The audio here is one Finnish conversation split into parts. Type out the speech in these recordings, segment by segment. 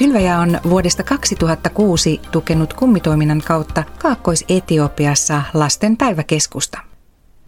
Kylväjä on vuodesta 2006 tukenut kummitoiminnan kautta Kaakkois-Etiopiassa lasten päiväkeskusta.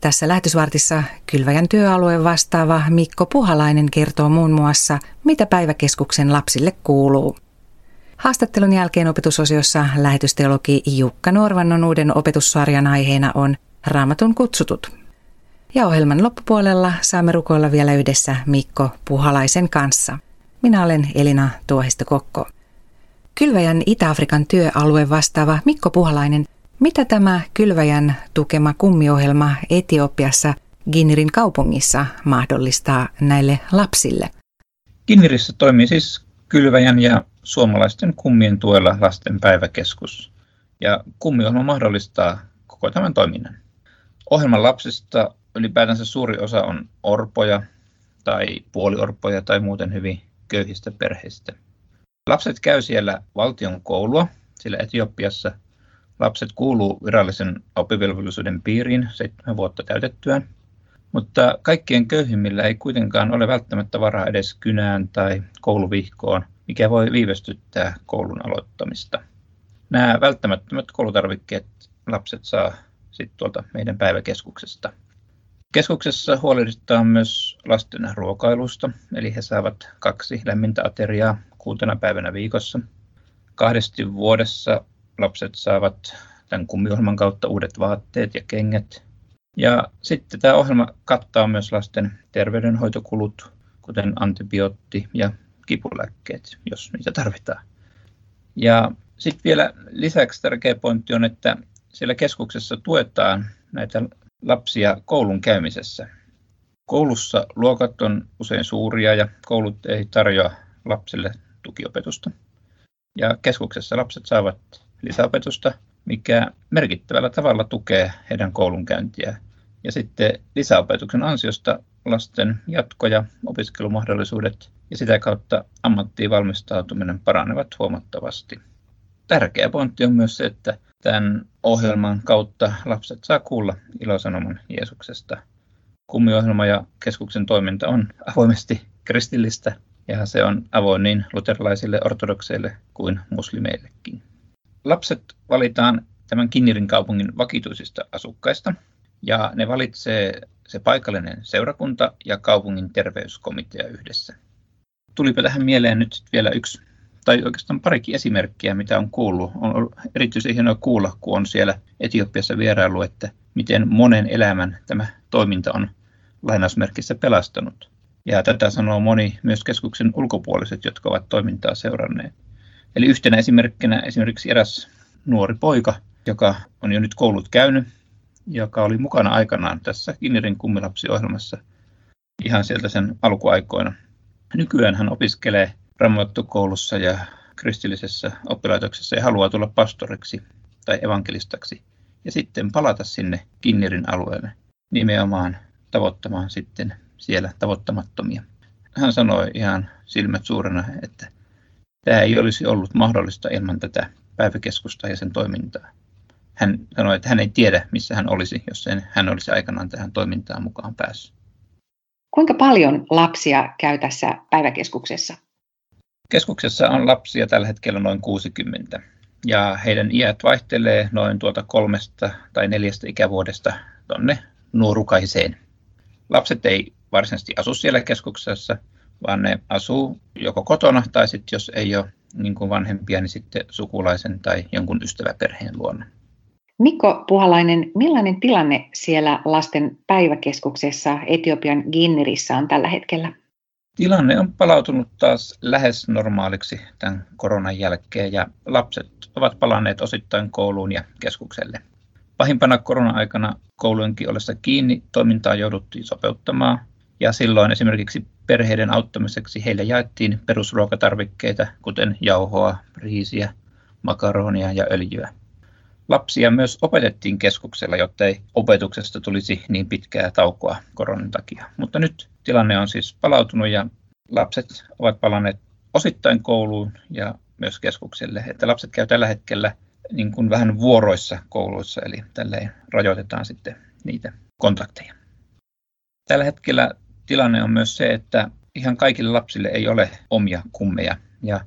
Tässä lähetysvartissa Kylväjän työalueen vastaava Mikko Puhalainen kertoo muun muassa, mitä päiväkeskuksen lapsille kuuluu. Haastattelun jälkeen opetusosiossa lähetysteologi Jukka Norvannon uuden opetussarjan aiheena on Raamatun kutsutut. Ja ohjelman loppupuolella saamme rukoilla vielä yhdessä Mikko Puhalaisen kanssa. Minä olen Elina Tuohisto-Kokko. Kylväjän Itä-Afrikan työalue vastaava Mikko Puhalainen, mitä tämä Kylväjän tukema kummiohjelma Etiopiassa Ginnirin kaupungissa mahdollistaa näille lapsille? Ginnirissä toimii siis Kylväjän ja suomalaisten kummien tuella lasten päiväkeskus. Ja kummiohjelma mahdollistaa koko tämän toiminnan. Ohjelman lapsista ylipäätänsä suuri osa on orpoja tai puoliorpoja tai muuten hyvin köyhistä perheistä. Lapset käy siellä valtion koulua, sillä Etiopiassa lapset kuuluu virallisen oppivelvollisuuden piiriin seitsemän vuotta täytettyään, mutta kaikkien köyhimmillä ei kuitenkaan ole välttämättä varaa edes kynään tai kouluvihkoon, mikä voi viivästyttää koulun aloittamista. Nämä välttämättömät koulutarvikkeet lapset saa sitten tuolta meidän päiväkeskuksesta. Keskuksessa huolehditaan myös lasten ruokailusta, eli he saavat kaksi lämmintä ateriaa kuutena päivänä viikossa. Kahdesti vuodessa lapset saavat tämän kummiohjelman kautta uudet vaatteet ja kengät. Ja sitten tämä ohjelma kattaa myös lasten terveydenhoitokulut, kuten antibiootti- ja kipulääkkeet, jos niitä tarvitaan. Ja sitten vielä lisäksi tärkeä pointti on, että siellä keskuksessa tuetaan näitä lapsia koulun käymisessä. Koulussa luokat on usein suuria ja koulut ei tarjoa lapsille tukiopetusta. Ja keskuksessa lapset saavat lisäopetusta, mikä merkittävällä tavalla tukee heidän koulunkäyntiä. Ja sitten lisäopetuksen ansiosta lasten jatko- ja opiskelumahdollisuudet ja sitä kautta ammattiin valmistautuminen paranevat huomattavasti. Tärkeä pointti on myös se, että Tämän ohjelman kautta lapset saa kuulla ilosanoman Jeesuksesta. Kummiohjelma ja keskuksen toiminta on avoimesti kristillistä ja se on avoin niin luterilaisille, ortodokseille kuin muslimeillekin. Lapset valitaan tämän Kinnirin kaupungin vakituisista asukkaista ja ne valitsee se paikallinen seurakunta ja kaupungin terveyskomitea yhdessä. Tulipa tähän mieleen nyt vielä yksi tai oikeastaan parikin esimerkkiä, mitä on kuullut. On ollut erityisen hienoa kuulla, kun on siellä Etiopiassa vierailu, että miten monen elämän tämä toiminta on lainausmerkissä pelastanut. Ja tätä sanoo moni myös keskuksen ulkopuoliset, jotka ovat toimintaa seuranneet. Eli yhtenä esimerkkinä esimerkiksi eräs nuori poika, joka on jo nyt koulut käynyt, joka oli mukana aikanaan tässä Kinnerin kummilapsiohjelmassa ihan sieltä sen alkuaikoina. Nykyään hän opiskelee raamattukoulussa ja kristillisessä oppilaitoksessa ja haluaa tulla pastoriksi tai evankelistaksi ja sitten palata sinne Kinnirin alueelle nimenomaan tavoittamaan sitten siellä tavoittamattomia. Hän sanoi ihan silmät suurena, että tämä ei olisi ollut mahdollista ilman tätä päiväkeskusta ja sen toimintaa. Hän sanoi, että hän ei tiedä, missä hän olisi, jos hän olisi aikanaan tähän toimintaan mukaan päässyt. Kuinka paljon lapsia käy tässä päiväkeskuksessa? Keskuksessa on lapsia tällä hetkellä noin 60 ja heidän iät vaihtelee noin tuolta kolmesta tai neljästä ikävuodesta tuonne nuorukaiseen. Lapset ei varsinaisesti asu siellä keskuksessa, vaan ne asuu joko kotona tai sitten jos ei ole niin kuin vanhempia, niin sitten sukulaisen tai jonkun ystäväperheen luona. Mikko Puhalainen, millainen tilanne siellä lasten päiväkeskuksessa Etiopian Ginnerissä on tällä hetkellä? Tilanne on palautunut taas lähes normaaliksi tämän koronan jälkeen ja lapset ovat palanneet osittain kouluun ja keskukselle. Pahimpana korona-aikana koulujenkin ollessa kiinni toimintaa jouduttiin sopeuttamaan ja silloin esimerkiksi perheiden auttamiseksi heille jaettiin perusruokatarvikkeita, kuten jauhoa, riisiä, makaronia ja öljyä. Lapsia myös opetettiin keskuksella, jotta ei opetuksesta tulisi niin pitkää taukoa koronan takia. Mutta nyt tilanne on siis palautunut ja lapset ovat palanneet osittain kouluun ja myös keskukselle. Että lapset käy tällä hetkellä niin kuin vähän vuoroissa kouluissa, eli tälleen rajoitetaan sitten niitä kontakteja. Tällä hetkellä tilanne on myös se, että ihan kaikille lapsille ei ole omia kummeja. Ja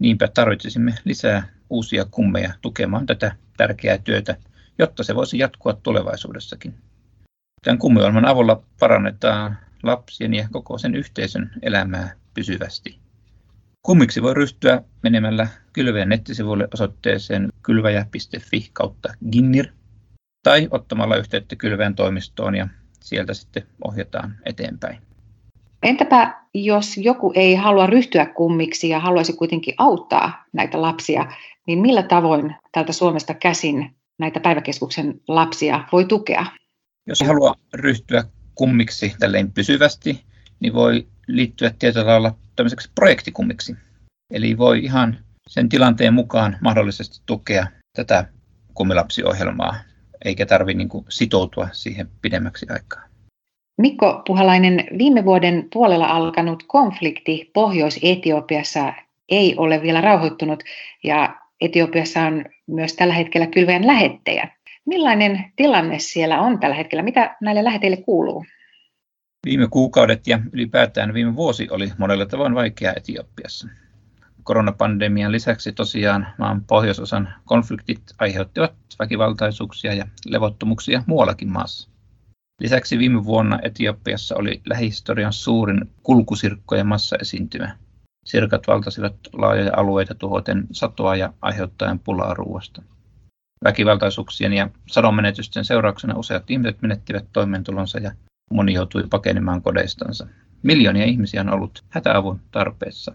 Niinpä tarvitsisimme lisää uusia kummeja tukemaan tätä tärkeää työtä, jotta se voisi jatkua tulevaisuudessakin. Tämän kummiohjelman avulla parannetaan lapsien ja koko sen yhteisön elämää pysyvästi. Kummiksi voi ryhtyä menemällä kylväjän nettisivuille osoitteeseen kylväjä.fi kautta ginnir tai ottamalla yhteyttä kylväjän toimistoon ja sieltä sitten ohjataan eteenpäin. Entäpä jos joku ei halua ryhtyä kummiksi ja haluaisi kuitenkin auttaa näitä lapsia, niin millä tavoin tältä Suomesta käsin näitä päiväkeskuksen lapsia voi tukea? Jos haluaa ryhtyä kummiksi tälleen pysyvästi, niin voi liittyä tietyllä lailla tämmöiseksi projektikummiksi. Eli voi ihan sen tilanteen mukaan mahdollisesti tukea tätä kummilapsiohjelmaa, eikä tarvitse niin sitoutua siihen pidemmäksi aikaa. Mikko Puhalainen, viime vuoden puolella alkanut konflikti Pohjois-Etiopiassa ei ole vielä rauhoittunut ja Etiopiassa on myös tällä hetkellä kylväjän lähettejä. Millainen tilanne siellä on tällä hetkellä? Mitä näille läheteille kuuluu? Viime kuukaudet ja ylipäätään viime vuosi oli monella tavoin vaikea Etiopiassa. Koronapandemian lisäksi tosiaan maan pohjoisosan konfliktit aiheuttivat väkivaltaisuuksia ja levottomuuksia muuallakin maassa. Lisäksi viime vuonna Etiopiassa oli lähihistorian suurin kulkusirkkojen massaesiintymä. Sirkat valtasivat laajoja alueita tuhoten satoa ja aiheuttaen pulaa ruoasta. Väkivaltaisuuksien ja sadonmenetysten seurauksena useat ihmiset menettivät toimeentulonsa ja moni joutui pakenemaan kodeistansa. Miljoonia ihmisiä on ollut hätäavun tarpeessa.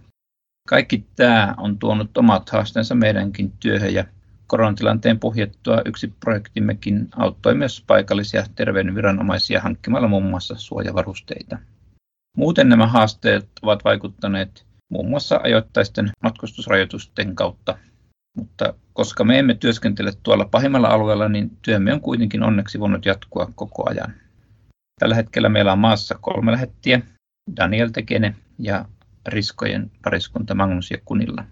Kaikki tämä on tuonut omat haasteensa meidänkin työhön ja koronatilanteen puhjettua yksi projektimmekin auttoi myös paikallisia terveydenviranomaisia hankkimalla muun muassa suojavarusteita. Muuten nämä haasteet ovat vaikuttaneet muun muassa ajoittaisten matkustusrajoitusten kautta. Mutta koska me emme työskentele tuolla pahimmalla alueella, niin työmme on kuitenkin onneksi voinut jatkua koko ajan. Tällä hetkellä meillä on maassa kolme lähettiä, Daniel Tekene ja Riskojen pariskunta Magnus ja Kunilla.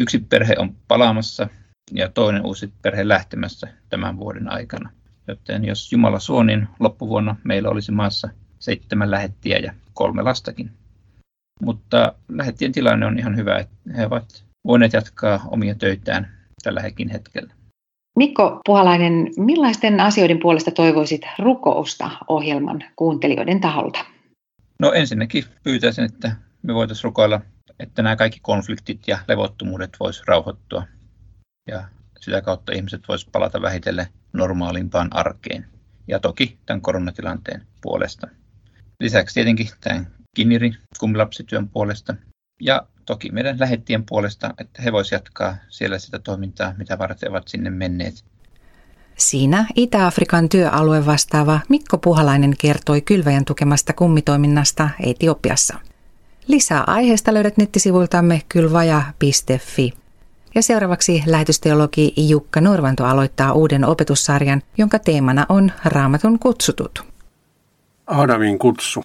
Yksi perhe on palaamassa ja toinen uusi perhe lähtemässä tämän vuoden aikana. Joten jos Jumala suo, niin loppuvuonna meillä olisi maassa seitsemän lähettiä ja kolme lastakin. Mutta lähettien tilanne on ihan hyvä, että he ovat voineet jatkaa omia töitään tällä hekin hetkellä. Mikko Puhalainen, millaisten asioiden puolesta toivoisit rukousta ohjelman kuuntelijoiden taholta? No ensinnäkin pyytäisin, että me voitaisiin rukoilla, että nämä kaikki konfliktit ja levottomuudet voisivat rauhoittua ja sitä kautta ihmiset voisivat palata vähitellen normaalimpaan arkeen. Ja toki tämän koronatilanteen puolesta. Lisäksi tietenkin tämän Kinnirin kummilapsityön puolesta ja toki meidän lähettien puolesta, että he voisivat jatkaa siellä sitä toimintaa, mitä varten ovat sinne menneet. Siinä Itä-Afrikan työalue vastaava Mikko Puhalainen kertoi kylväjän tukemasta kummitoiminnasta Etiopiassa. Lisää aiheesta löydät nettisivuiltamme kylvaja.fi. Ja seuraavaksi lähetysteologi Jukka Norvanto aloittaa uuden opetussarjan, jonka teemana on Raamatun kutsutut. Aadamin kutsu.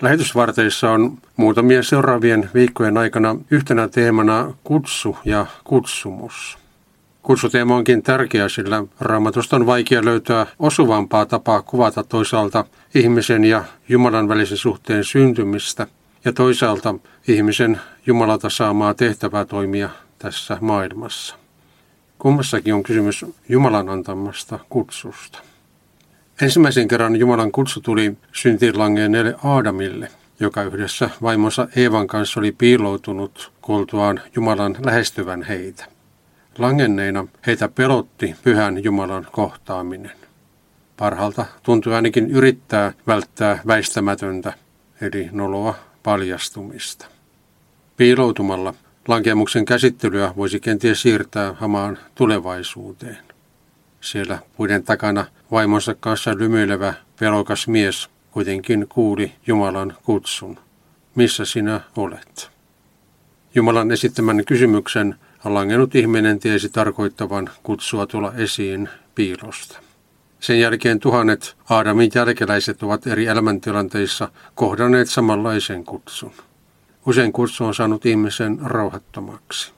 Lähetysvarteissa on muutamia seuraavien viikkojen aikana yhtenä teemana kutsu ja kutsumus. Kutsuteema onkin tärkeä, sillä raamatusta on vaikea löytää osuvampaa tapaa kuvata toisaalta ihmisen ja Jumalan välisen suhteen syntymistä ja toisaalta ihmisen Jumalalta saamaa tehtävää toimia tässä maailmassa. Kummassakin on kysymys Jumalan antamasta kutsusta. Ensimmäisen kerran Jumalan kutsu tuli syntiin langenneelle Aadamille, joka yhdessä vaimonsa Eevan kanssa oli piiloutunut kuultuaan Jumalan lähestyvän heitä. Langenneina heitä pelotti pyhän Jumalan kohtaaminen. Parhalta tuntui ainakin yrittää välttää väistämätöntä, eli noloa paljastumista. Piiloutumalla lankemuksen käsittelyä voisi kenties siirtää hamaan tulevaisuuteen. Siellä puiden takana vaimonsa kanssa lymyilevä pelokas mies kuitenkin kuuli Jumalan kutsun. Missä sinä olet? Jumalan esittämän kysymyksen langennut ihminen tiesi tarkoittavan kutsua tulla esiin piilosta. Sen jälkeen tuhannet Aadamin jälkeläiset ovat eri elämäntilanteissa kohdanneet samanlaisen kutsun. Usein kutsu on saanut ihmisen rauhattomaksi.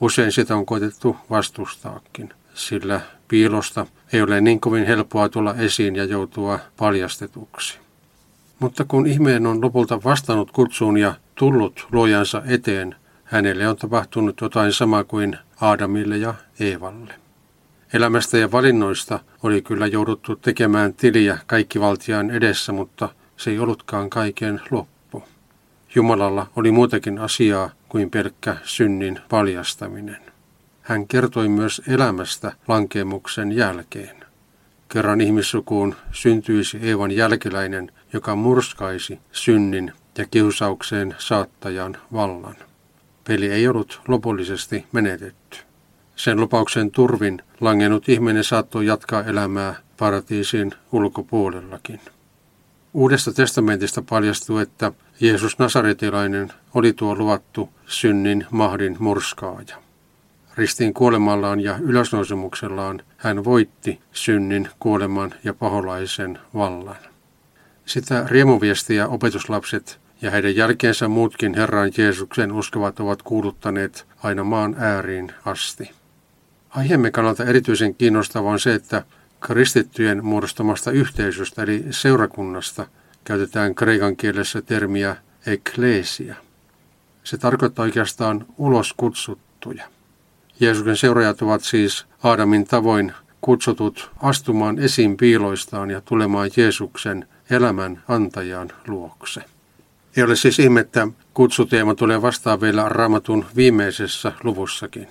Usein sitä on koitettu vastustaakin, sillä piilosta ei ole niin kovin helppoa tulla esiin ja joutua paljastetuksi. Mutta kun ihminen on lopulta vastannut kutsuun ja tullut luojansa eteen, hänelle on tapahtunut jotain samaa kuin Aadamille ja Eevalle. Elämästä ja valinnoista oli kyllä jouduttu tekemään tiliä kaikkivaltiaan edessä, mutta se ei ollutkaan kaiken loppu. Jumalalla oli muutakin asiaa kuin pelkkä synnin paljastaminen. Hän kertoi myös elämästä lankemuksen jälkeen. Kerran ihmissukuun syntyisi Eevan jälkeläinen, joka murskaisi synnin ja kiusaukseen saattajan vallan. Peli ei ollut lopullisesti menetetty. Sen lupauksen turvin langennut ihminen saattoi jatkaa elämää paratiisin ulkopuolellakin. Uudesta testamentista paljastuu, että Jeesus Nasaretilainen oli tuo luvattu synnin mahdin murskaaja. Ristiin kuolemallaan ja ylösnousemuksellaan hän voitti synnin, kuoleman ja paholaisen vallan. Sitä riemuviestiä opetuslapset ja heidän jälkeensä muutkin Herran Jeesuksen uskovat ovat kuuluttaneet aina maan ääriin asti. Aiheemme kannalta erityisen kiinnostavaa on se, että kristittyjen muodostamasta yhteisöstä eli seurakunnasta käytetään kreikan kielessä termiä eklesia. Se tarkoittaa oikeastaan ulos kutsuttuja. Jeesuksen seuraajat ovat siis Aadamin tavoin kutsutut astumaan esiin piiloistaan ja tulemaan Jeesuksen elämän antajan luokse. Ei ole siis ihme, että kutsuteema tulee vastaan vielä raamatun viimeisessä luvussakin.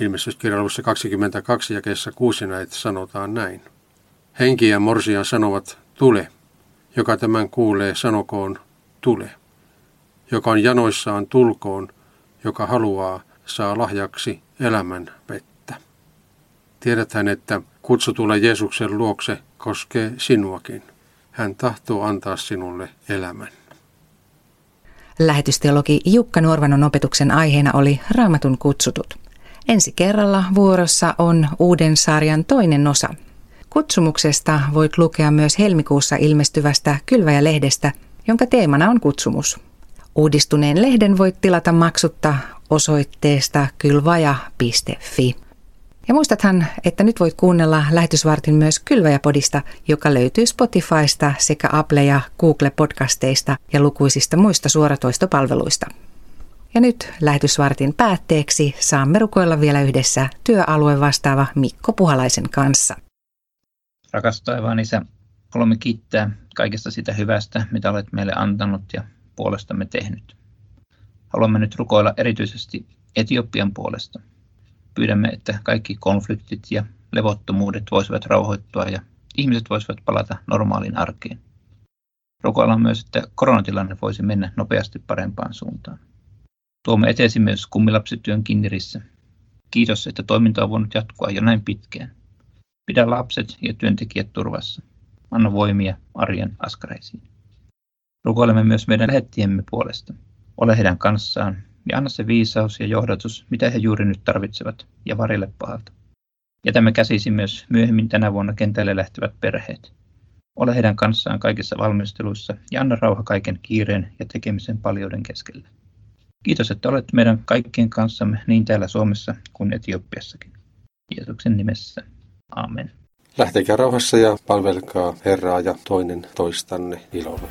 Ilmestyskirjaluvussa 22 jakeessa 6 näitä sanotaan näin. Henki ja morsia sanovat, tule. Joka tämän kuulee, sanokoon, tule. Joka on janoissaan, tulkoon. Joka haluaa, saa lahjaksi elämän vettä. Tiedäthän, että kutsu tulla Jeesuksen luokse koskee sinuakin. Hän tahtoo antaa sinulle elämän. Lähetysteologi Jukka Nuorvanon opetuksen aiheena oli Raamatun kutsutut. Ensi kerralla vuorossa on uuden sarjan toinen osa. Kutsumuksesta voit lukea myös helmikuussa ilmestyvästä Kylväjä-lehdestä, jonka teemana on kutsumus. Uudistuneen lehden voit tilata maksutta osoitteesta kylvaja.fi. Ja muistathan, että nyt voit kuunnella lähetysvartin myös Kylväjäpodista, joka löytyy Spotifysta sekä Apple- ja Google-podcasteista ja lukuisista muista suoratoistopalveluista. Ja nyt lähetysvartin päätteeksi saamme rukoilla vielä yhdessä työalue vastaava Mikko Puhalaisen kanssa. Rakas taivaan isä, haluamme kiittää kaikesta sitä hyvästä, mitä olet meille antanut ja puolestamme tehnyt. Haluamme nyt rukoilla erityisesti Etiopian puolesta. Pyydämme, että kaikki konfliktit ja levottomuudet voisivat rauhoittua ja ihmiset voisivat palata normaaliin arkeen. Rukoillaan myös, että koronatilanne voisi mennä nopeasti parempaan suuntaan. Tuomme eteesi myös kummilapsityön kinnirissä. Kiitos, että toiminta on voinut jatkua jo näin pitkään. Pidä lapset ja työntekijät turvassa. Anna voimia arjen askareisiin. Rukoilemme myös meidän lähettiemme puolesta. Ole heidän kanssaan ja anna se viisaus ja johdatus, mitä he juuri nyt tarvitsevat, ja varille pahalta. Jätämme käsisi myös myöhemmin tänä vuonna kentälle lähtevät perheet. Ole heidän kanssaan kaikissa valmisteluissa ja anna rauha kaiken kiireen ja tekemisen paljouden keskellä. Kiitos, että olet meidän kaikkien kanssamme niin täällä Suomessa kuin Etiopiassakin. Jeesuksen nimessä. Amen. Lähtekää rauhassa ja palvelkaa Herraa ja toinen toistanne ilolla.